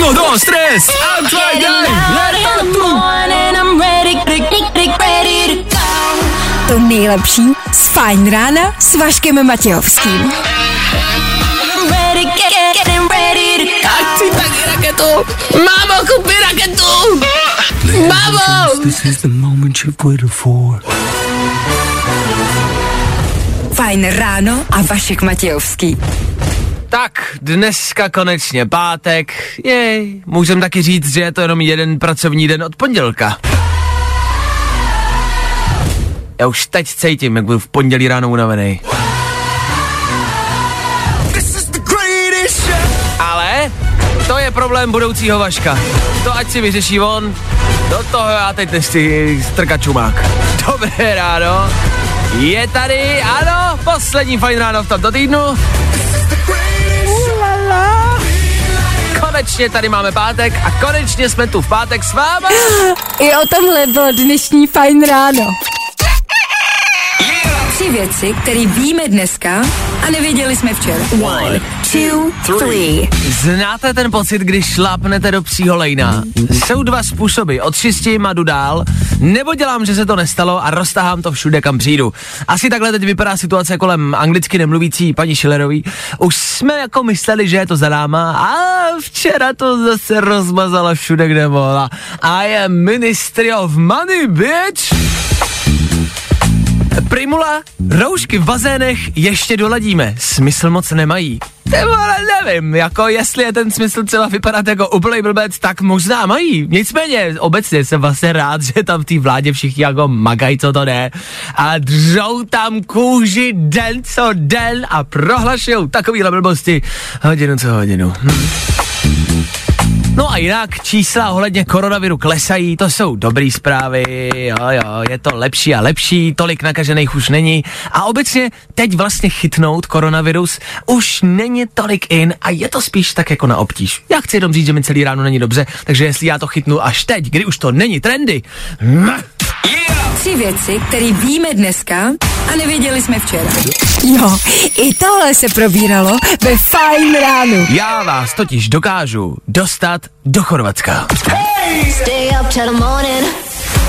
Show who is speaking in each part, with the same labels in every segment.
Speaker 1: Uno, dos, tres. A tvoj den.
Speaker 2: To nejlepší z Fajn rána s Vaškem Matějovským.
Speaker 1: Ať si taky raketu. Mámo, kupi raketu. Mámo.
Speaker 3: This is the moment you've waited for.
Speaker 2: Fajn ráno a Vašek Matějovský.
Speaker 4: Tak, dneska konečně pátek. Jej, můžem taky říct, že je to jenom jeden pracovní den od pondělka. Já už teď cítím, jak budu v pondělí ráno unavený. Ale to je problém budoucího Vaška. To ať si vyřeší on, do toho já teď nechci strkat čumák. Dobré ráno, je tady, ano, poslední fajn ráno v tomto týdnu. Konečně tady máme pátek a konečně jsme tu v pátek s váma.
Speaker 2: I o tomhle bylo dnešní Fajn ráno. Tři věci, které víme dneska a nevěděli jsme včera. One, two, three.
Speaker 4: Znáte ten pocit, když šlápnete do psího lejna? Jsou dva způsoby, odčistím a jdu dál, nebo dělám, že se to nestalo a roztahám to všude, kam přijdu. Asi takhle teď vypadá situace kolem anglicky nemluvící paní Schillerový. Už jsme jako mysleli, že je to za náma a včera to zase rozmazala všude, kde mohla. I am ministry of money, bitch! Primula, roušky v bazénech ještě doladíme, smysl moc nemají. Nebo ale nevím, jako jestli je ten smysl třeba vypadat jako úplný blbec, tak možná mají. Nicméně obecně jsem vlastně rád, že tam v té vládě všichni jako magají, co to jde a držou tam kůži den co den a prohlašují takovýhle blbosti hodinu co hodinu. Hm. No a jinak čísla ohledně koronaviru klesají, to jsou dobré zprávy, jo jo, je to lepší a lepší, tolik nakažených už není a obecně teď vlastně chytnout koronavirus už není tolik in a je to spíš tak jako na obtíž. Já chci jenom říct, že mi celý ráno není dobře, takže jestli já to chytnu až teď, kdy už to není trendy, hm,
Speaker 2: Tři věci, které víme dneska a nevěděli jsme včera. Jo, i tohle se probíralo ve Fajn ránu.
Speaker 4: já vás totiž dokážu dostat do Chorvatska.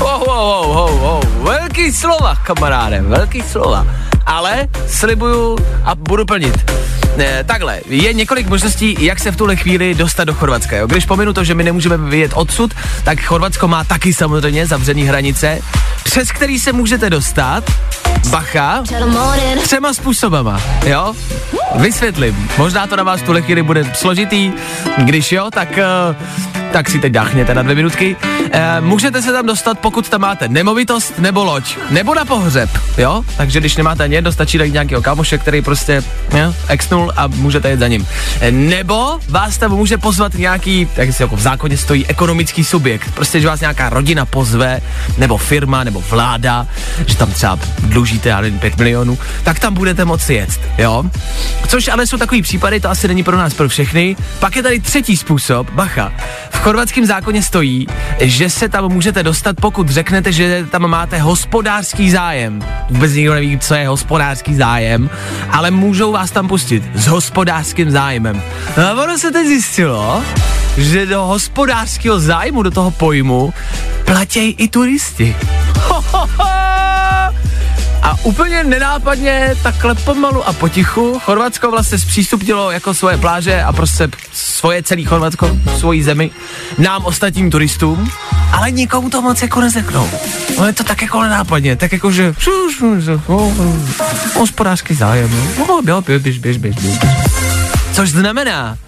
Speaker 4: Oh, oh, oh, oh, oh. Velký slova, kamaráde, velký slova. Ale slibuju a budu plnit. Ne, takhle, je několik možností, jak se v tuhle chvíli dostat do Chorvatska. Jo? Když pominu to, že my nemůžeme vyjet odsud, tak Chorvatsko má taky samozřejmě zavřený hranice, přes který se můžete dostat, bacha, třema způsobama, jo? Vysvětlím, možná to na vás v tuhle chvíli bude složitý, když jo, tak, eh, tak si teď dáchněte na dvě minutky. E, můžete se tam dostat, pokud tam máte nemovitost nebo loď, nebo na pohřeb, jo? Takže když nemáte ani jedno, stačí najít nějakého kámoše, který prostě jo, exnul a můžete jet za ním. E, nebo vás tam může pozvat nějaký, jak si jako v zákoně stojí, ekonomický subjekt. Prostě, že vás nějaká rodina pozve, nebo firma, nebo vláda, že tam třeba dlužíte, nevím, 5 milionů, tak tam budete moci jet, jo? Což ale jsou takový případy, to asi není pro nás pro všechny. Pak je tady třetí způsob, bacha. V chorvatském zákoně stojí, že se tam můžete dostat, pokud řeknete, že tam máte hospodářský zájem. Vůbec nikdo neví, co je hospodářský zájem, ale můžou vás tam pustit s hospodářským zájmem. No a ono se teď zjistilo, že do hospodářského zájmu, do toho pojmu, platějí i turisti. A úplně nenápadně, takhle pomalu a potichu, Chorvatsko vlastně zpřístupnilo jako svoje pláže a prostě svoje celý Chorvatsko, svoji zemi, nám ostatním turistům, ale nikomu to moc jako neřeknou. No je to tak jako nenápadně, tak jako, že hospodářský zájem, no, běž, běž, běž, běž, běž. Což znamená,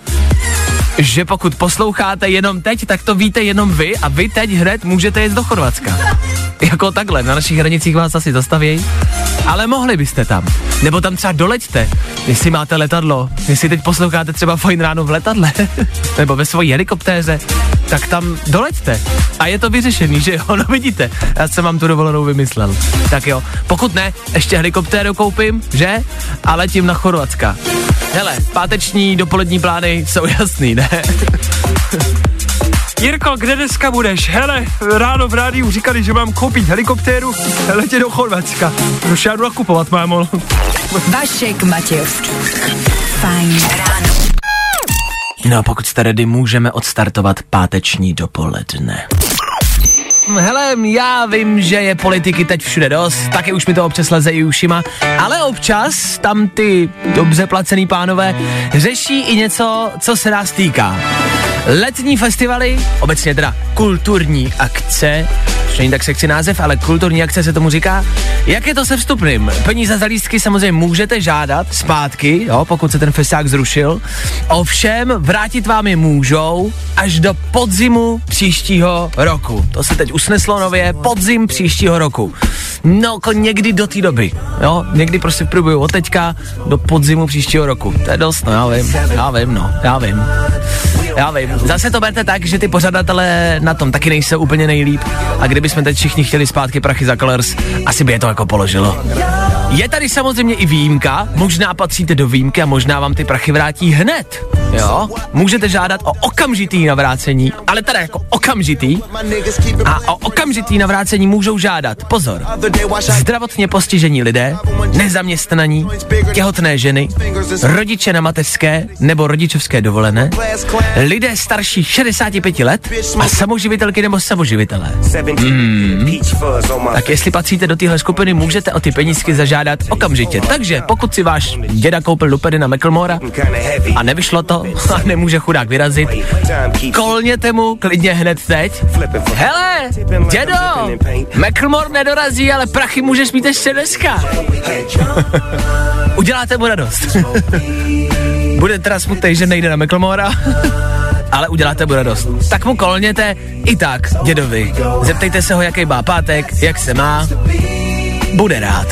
Speaker 4: že pokud posloucháte jenom teď, tak to víte jenom vy a vy teď hned můžete jít do Chorvatska. Jako takhle, na našich hranicích vás asi zastavějí, ale mohli byste tam. Nebo tam třeba doleďte, jestli máte letadlo, jestli teď posloucháte třeba Fajn ráno v letadle, nebo ve svojí helikoptéře, tak tam doleďte. A je to vyřešený, že jo, no vidíte, já jsem vám tu dovolenou vymyslel. Tak jo, pokud ne, ještě helikoptéru koupím, že? A letím na Chorvatska. Hele, páteční dopolední plány jsou jasný, ne?
Speaker 5: Jirko, kde dneska budeš? Hele, ráno v rádiu říkali, že mám koupit helikoptéru, letět do Chorvatska. Proč já jdu nakupovat, mámo?
Speaker 2: Vašek Matějovský. Fajn ráno.
Speaker 4: No a pokud jste ready, můžeme odstartovat páteční dopoledne. Hele, já vím, že je politiky teď všude dost, taky už mi to občas leze i ušima, ale občas tam ty dobře placený pánové řeší i něco, co se nás týká. Letní festivaly, obecně teda kulturní akce, což není tak sexy název, ale kulturní akce se tomu říká. Jak je to se vstupným? Peníze za lístky samozřejmě můžete žádat zpátky, jo, pokud se ten festiák zrušil. Ovšem, vrátit vám je můžou až do podzimu příštího roku. To se teď usneslo nově, podzim příštího roku. No, jako někdy do té doby, jo, někdy prostě v průběhu od teďka do podzimu příštího roku. To je dost, no já vím, já vím, no, já vím. Já vím. Zase to berte tak, že ty pořadatelé na tom taky nejsou úplně nejlíp. A kdybychom teď všichni chtěli zpátky prachy za Colors, asi by je to jako položilo. Je tady samozřejmě i výjimka, možná patříte do výjimky a možná vám ty prachy vrátí hned. Jo, můžete žádat o okamžitý navrácení, ale teda jako okamžitý. A o okamžitý navrácení můžou žádat, pozor, zdravotně postižení lidé, nezaměstnaní, těhotné ženy, rodiče na mateřské nebo rodičovské dovolené, lidé starší 65 let a samoživitelky nebo samoživitelé. Hmm. Tak jestli patříte do téhle skupiny, můžete o ty penízky zažádat okamžitě. Takže pokud si váš děda koupil lupedy na McLemora a nevyšlo to a nemůže chudák vyrazit, kolněte mu klidně hned teď. Hele, dědo, McLemore nedorazí, ale prachy můžeš mít ještě dneska. Uděláte mu radost. Bude teda smutný, že nejde na McLemora, ale uděláte mu radost. Tak mu kolněte i tak, dědovi. Zeptejte se ho, jaký má pátek, jak se má. Bude rád.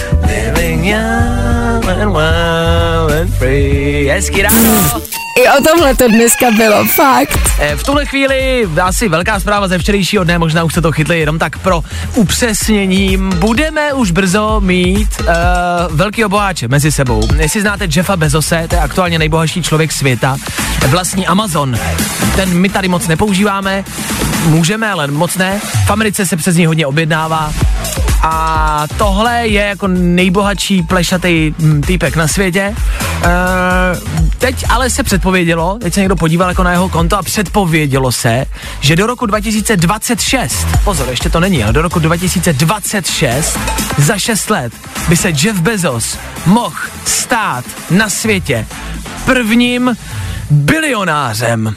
Speaker 4: Hezký ráno.
Speaker 2: I o tomhle to dneska bylo, fakt.
Speaker 4: Eh, V tuhle chvíli asi velká zpráva ze včerejšího dne, možná už jste to chytli, jenom tak pro upřesnění. Budeme už brzo mít uh, velký oboháče mezi sebou. Jestli znáte Jeffa Bezose, to je aktuálně nejbohatší člověk světa, vlastní Amazon. Ten my tady moc nepoužíváme, můžeme, ale moc ne. V Americe se přes něj hodně objednává. A tohle je jako nejbohatší plešatý hm, týpek na světě. Uh, teď ale se předpovědělo, teď se někdo podíval jako na jeho konto a předpovědělo se, že do roku 2026, pozor, ještě to není, ale do roku 2026, za 6 let, by se Jeff Bezos mohl stát na světě prvním bilionářem.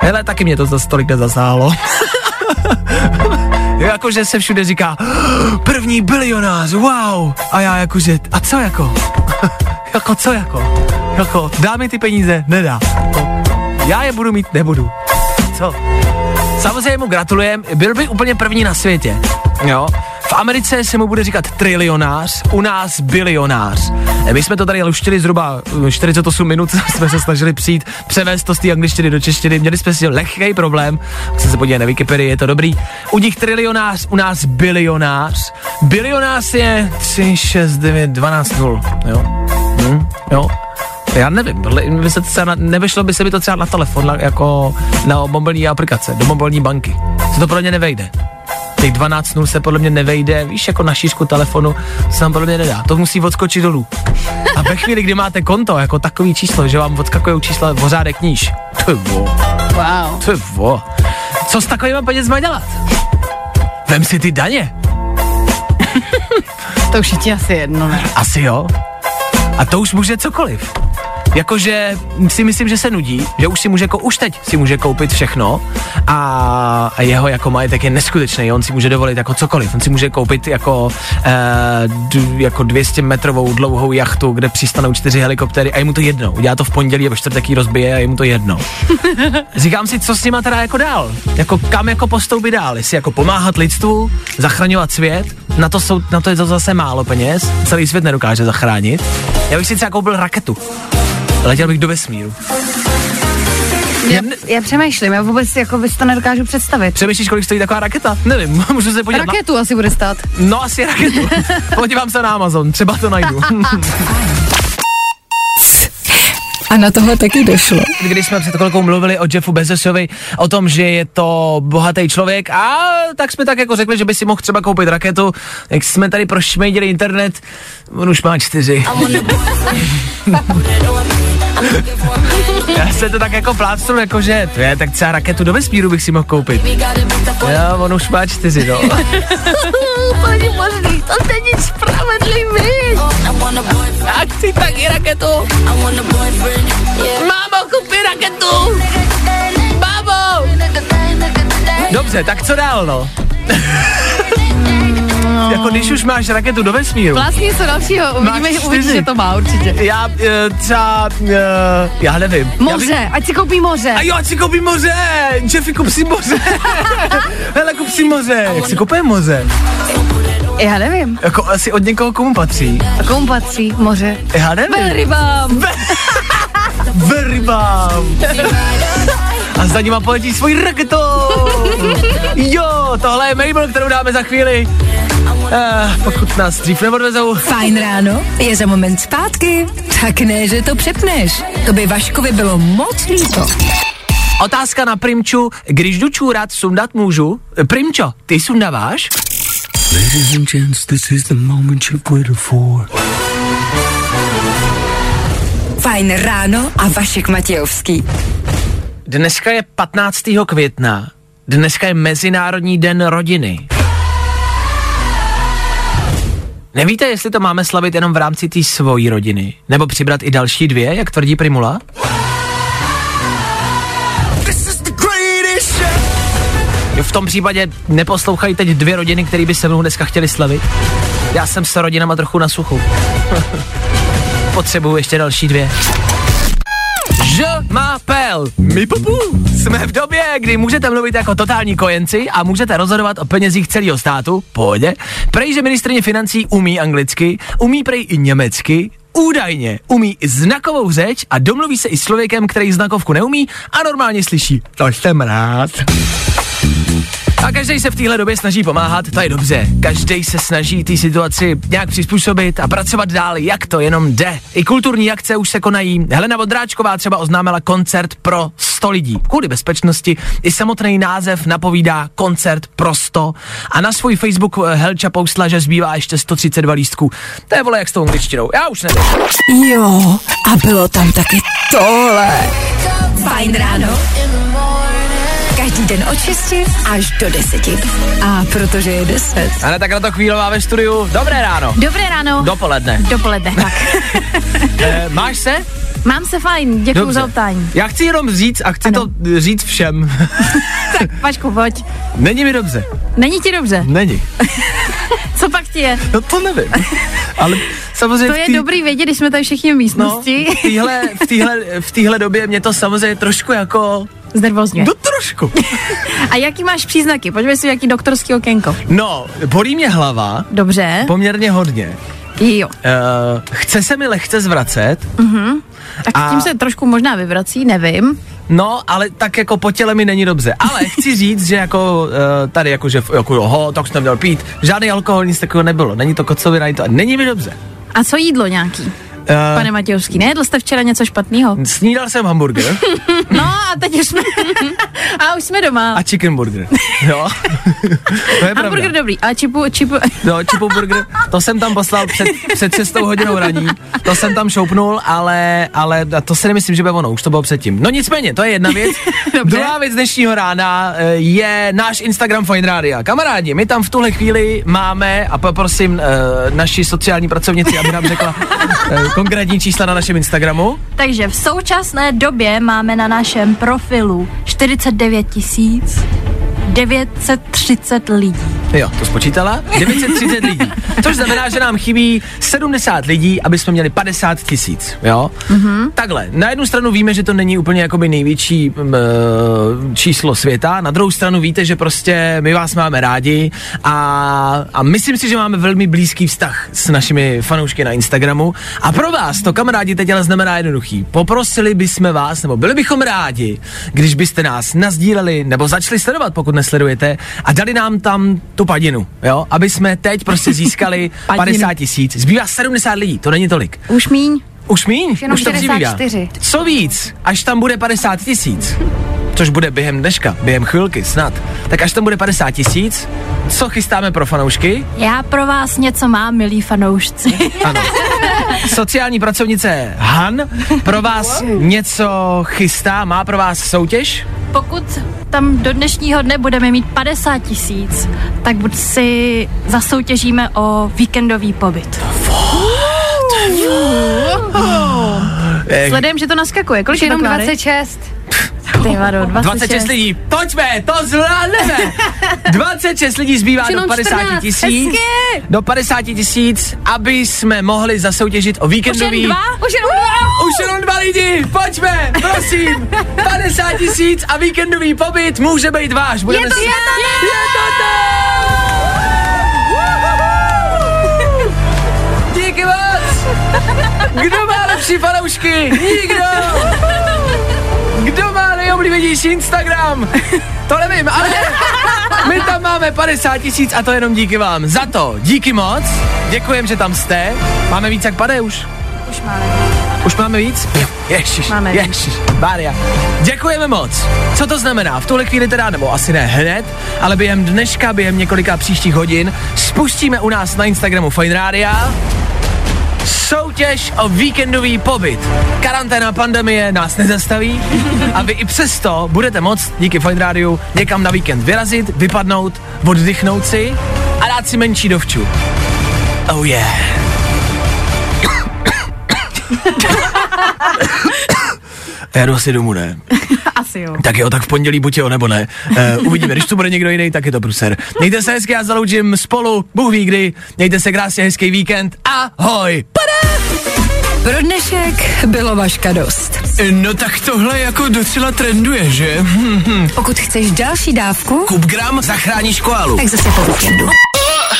Speaker 4: Hele, taky mě to zase tolik nezasáhlo. jakože se všude říká, první bilionář, wow. A já jakože, a co jako? jako co jako? Jako, dá mi ty peníze? Nedá. Já je budu mít, nebudu. Co? Samozřejmě mu gratulujem, byl by úplně první na světě. Jo, Americe se mu bude říkat trilionář, u nás bilionář. E, My jsme to tady luštili zhruba uh, 48 minut, jsme se snažili přijít, převést to z té angličtiny do češtiny, měli jsme si lehký problém, tak se podívej na Wikipedii, je to dobrý. U nich trilionář, u nás bilionář. Bilionář je 3, 6, 9, 12, 0, jo. Hm, jo. Já nevím, by se třeba na, nevešlo by se mi to třeba na telefon, jako na mobilní aplikace, do mobilní banky. Se to podle mě nevejde. Těch 12 nul se podle mě nevejde, víš, jako na šířku telefonu se tam podle mě nedá. To musí odskočit dolů. A ve chvíli, kdy máte konto, jako takový číslo, že vám odskakují čísla v pořádek níž. To je vo.
Speaker 6: Wow.
Speaker 4: To je vo. Co s takovýma penězma dělat? Vem si ty daně.
Speaker 6: To už je ti asi jedno, ne?
Speaker 4: Asi jo. A to už může cokoliv. Jakože si myslím, že se nudí, že už si může, jako už teď si může koupit všechno a, a jeho jako majetek je neskutečný, on si může dovolit jako cokoliv, on si může koupit jako, eh, d, jako 200 metrovou dlouhou jachtu, kde přistanou čtyři helikoptéry a je mu to jedno, udělá to v pondělí a ve čtvrtek ji rozbije a je mu to jedno. Říkám si, co s nima teda jako dál, jako kam jako postoupit dál, jestli jako pomáhat lidstvu, zachraňovat svět, na to, jsou, na to je to zase málo peněz, celý svět nedokáže zachránit. Já bych si třeba koupil raketu. Letěl bych do vesmíru.
Speaker 6: Já, já přemýšlím, já vůbec jako bys to nedokážu představit.
Speaker 4: Přemýšlíš, kolik stojí taková raketa? Nevím, můžu se podívat.
Speaker 6: Raketu asi bude stát.
Speaker 4: Na... No asi raketu. Podívám se na Amazon, třeba to najdu.
Speaker 2: A na tohle taky došlo.
Speaker 4: Když jsme před chvilkou mluvili o Jeffu Bezosovi, o tom, že je to bohatý člověk a tak jsme tak jako řekli, že by si mohl třeba koupit raketu, jak jsme tady prošmejdili internet, on už má čtyři. Já se to tak jako plácnu, jako že to je, tak třeba raketu do vesmíru bych si mohl koupit. Jo, on už má čtyři, no.
Speaker 1: To není možný, to není spravedlivý. Já chci taky raketu. Mámo, kupi raketu. Mámo.
Speaker 4: Dobře, tak co dál, no? jako když už máš raketu do vesmíru.
Speaker 6: Vlastně něco dalšího, uvidíme,
Speaker 4: čtyři.
Speaker 6: že to má určitě.
Speaker 4: Já uh, třeba, uh, já nevím. Já
Speaker 6: Moře, ať si koupí moře.
Speaker 4: A jo, ať si koupím moře! Jeffy, kup si moře! Hele, kup si moře! Jak si kupuje moře?
Speaker 6: Já nevím.
Speaker 4: Jako asi od někoho komu patří?
Speaker 6: A komu patří moře?
Speaker 4: Já nevím.
Speaker 6: Velrybám.
Speaker 4: Velrybám! A za nima poletí svojí raketou! Jo, tohle je Mabel, kterou dáme za chvíli. Uh, pokud nás dřív neodvezou.
Speaker 2: Fajn ráno je za moment zpátky. Tak ne, že to přepneš. To by Vaškovi bylo moc líto.
Speaker 4: Otázka na Primču, když jdu čůrat, sundat můžu? Primčo, ty sundáváš?
Speaker 3: Ladies and gents, this is the moment you've waited for.
Speaker 2: Fajn ráno a Vašek Matějovský.
Speaker 4: Dneska je 15. května. Dneska je Mezinárodní den rodiny. Nevíte, jestli to máme slavit jenom v rámci té svojí rodiny? Nebo přibrat i další dvě, jak tvrdí Primula? V tom případě neposlouchají teď dvě rodiny, které by se mnou dneska chtěli slavit. Já jsem s rodinama trochu na suchu. Potřebuju ještě další dvě. Ž má pel. My popu. Jsme v době, kdy můžete mluvit jako totální kojenci a můžete rozhodovat o penězích celého státu. Pohodě. Prej, že ministrině financí umí anglicky, umí prej i německy, Údajně umí znakovou řeč a domluví se i s člověkem, který znakovku neumí a normálně slyší. To jsem rád. A každý se v téhle době snaží pomáhat, to je dobře. Každý se snaží té situaci nějak přizpůsobit a pracovat dál, jak to jenom jde. I kulturní akce už se konají. Helena Vodráčková třeba oznámila koncert pro 100 lidí. Kvůli bezpečnosti i samotný název napovídá koncert pro 100. A na svůj Facebook eh, Helča postla, že zbývá ještě 132 lístků. To je vole jak s tou angličtinou. Já už nevím.
Speaker 2: Jo, a bylo tam taky tohle. Fajn ráno. Každý den od 6 až do 10. A protože je 10.
Speaker 4: A ne tak na to chvílová ve studiu. Dobré ráno.
Speaker 6: Dobré ráno.
Speaker 4: Dopoledne.
Speaker 6: Dopoledne, tak.
Speaker 4: E, máš se?
Speaker 6: Mám se fajn, děkuji za optání.
Speaker 4: Já chci jenom říct a chci
Speaker 6: Ano.
Speaker 4: to říct všem.
Speaker 6: Tak, Vašku, pojď.
Speaker 4: Není mi dobře.
Speaker 6: Není ti dobře?
Speaker 4: Není.
Speaker 6: Co pak ti je?
Speaker 4: No to nevím. Ale samozřejmě
Speaker 6: To je
Speaker 4: tý-
Speaker 6: dobrý vědět, když jsme tady všichni v
Speaker 4: No,
Speaker 6: místnosti.
Speaker 4: v téhle, v téhle, v téhle době mě to samozřejmě trošku jako...
Speaker 6: Znervozňuje.
Speaker 4: No trošku.
Speaker 6: A jaký máš příznaky? Pojďme si, jaký doktorský okénko.
Speaker 4: No, bolí mě hlava
Speaker 6: Dobře.
Speaker 4: poměrně hodně.
Speaker 6: Jo.
Speaker 4: Uh, chce se mi lehce zvracet,
Speaker 6: Tak
Speaker 4: a-
Speaker 6: tím se trošku možná vyvrací, nevím.
Speaker 4: no, ale tak jako po těle mi není dobře. Ale chci říct, že jako uh, tady jako, že jako jo, tak jsem měl pít. Žádný alkohol, nic takového nebylo. Není to kocovina, není to, není mi dobře.
Speaker 6: A co jídlo nějaký?
Speaker 4: Uh,
Speaker 6: Pane Matějovský, nejedl jste včera něco špatného?
Speaker 4: Snídal jsem hamburger
Speaker 6: No a teď už jsme, už jsme doma.
Speaker 4: a chicken burger. Jo, to je
Speaker 6: Hamburger
Speaker 4: pravda.
Speaker 6: dobrý, a čipu, čipu,
Speaker 4: No, Chipo Burger, to jsem tam poslal před, před 6 hodinou raní, to jsem tam šoupnul, ale, ale to si nemyslím, že bude ono, už to bylo předtím. No nicméně, to je jedna věc.
Speaker 6: Dobře.
Speaker 4: Druhá věc dnešního rána eh, je náš Instagram Fine Radio. Kamarádi, my tam v tuhle chvíli máme, a poprosím eh, naši sociální pracovnici, aby nám řekla eh, konkrétní čísla na našem Instagramu.
Speaker 7: Takže v současné době máme na našem profilu 49 tisíc 930 lidí.
Speaker 4: Jo, to spočítala? 930 lidí. Což znamená, že nám chybí 70 lidí, aby jsme měli 50 tisíc. Jo? Mm-hmm. Takhle, na jednu stranu víme, že to není úplně jakoby největší m, eh, číslo světa, na druhou stranu víte, že prostě my vás máme rádi a, a myslím si, že máme velmi blízký vztah s našimi fanoušky na Instagramu. A pro vás to, kamarádi, teď ale znamená jednoduchý. Poprosili bychom vás, nebo byli bychom rádi, když byste nás nazdíleli nebo začali sledovat, pokud nesledujete, a dali nám tam tu padinu, jo? Aby jsme teď prostě získali
Speaker 6: Padinu.
Speaker 4: 50 tisíc. Zbývá 70 lidí, to není tolik.
Speaker 6: už míň.
Speaker 4: Už míň,
Speaker 6: Jenom
Speaker 4: už to přibývá.
Speaker 6: 64.
Speaker 4: Co víc, až tam bude 50 tisíc, což bude během dneška, během chvilky snad, tak až tam bude 50 tisíc, co chystáme pro fanoušky?
Speaker 7: Já pro vás něco mám, milí fanoušci.
Speaker 4: Ano. sociální pracovnice Han pro vás něco chystá, má pro vás soutěž?
Speaker 7: Pokud tam do dnešního dne budeme mít 50 tisíc, tak buď si zasoutěžíme o víkendový pobyt.
Speaker 4: Eh,
Speaker 6: Sledujem, že to naskakuje. Kolik
Speaker 7: Jenom
Speaker 6: je to
Speaker 7: 26. Ty vado, 26.
Speaker 4: 26 lidí, pojďme, to zvládneme. 26 lidí zbývá
Speaker 6: Už
Speaker 4: do
Speaker 6: jenom
Speaker 4: 50
Speaker 6: 14,
Speaker 4: tisíc. Do 50 tisíc, aby jsme mohli zasoutěžit o
Speaker 7: Už
Speaker 4: víkendový...
Speaker 7: jen dva? Už jenom dva?
Speaker 4: Už jenom dva lidi, pojďme, prosím. 50 tisíc a víkendový pobyt může být váš. Budeme
Speaker 7: Je to
Speaker 4: si-
Speaker 7: tak!
Speaker 4: Je to tak! Díky moc! Kdo má lepší fanoušky? Nikdo! Kdo má nejoblíbenější Instagram? To nevím, ale my tam máme 50 tisíc a to jenom díky vám. Za to díky moc, děkujem, že tam jste. Máme víc jak pade už?
Speaker 7: Už máme.
Speaker 4: Už máme víc? Ježiš,
Speaker 6: Máme víc.
Speaker 4: ježiš, Bária. Děkujeme moc. Co to znamená? V tuhle chvíli teda, nebo asi ne hned, ale během dneška, během několika příštích hodin spustíme u nás na Instagramu Fine Radio soutěž o víkendový pobyt. Karanténa pandemie nás nezastaví a vy i přesto budete moct díky Fine Radio někam na víkend vyrazit, vypadnout, oddychnout si a dát si menší dovču. Oh yeah. Já jdu asi domů, ne?
Speaker 6: Asi jo.
Speaker 4: Tak jo, tak v pondělí buď jo, nebo ne. Uh, uvidíme, když tu bude někdo jiný, tak je to pruser. Mějte se hezky, já zaloučím spolu, Bůh ví kdy. Mějte se krásně, hezký víkend. Ahoj!
Speaker 2: Pro dnešek bylo vaška dost.
Speaker 3: No tak tohle jako docela trenduje, že?
Speaker 2: Pokud chceš další dávku,
Speaker 4: Kup gram, zachráníš koalu.
Speaker 2: tak zase po víkendu.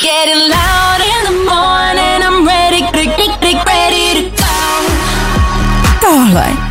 Speaker 8: Getting loud in the morning, I'm ready, ready, ready to go.
Speaker 2: Tohle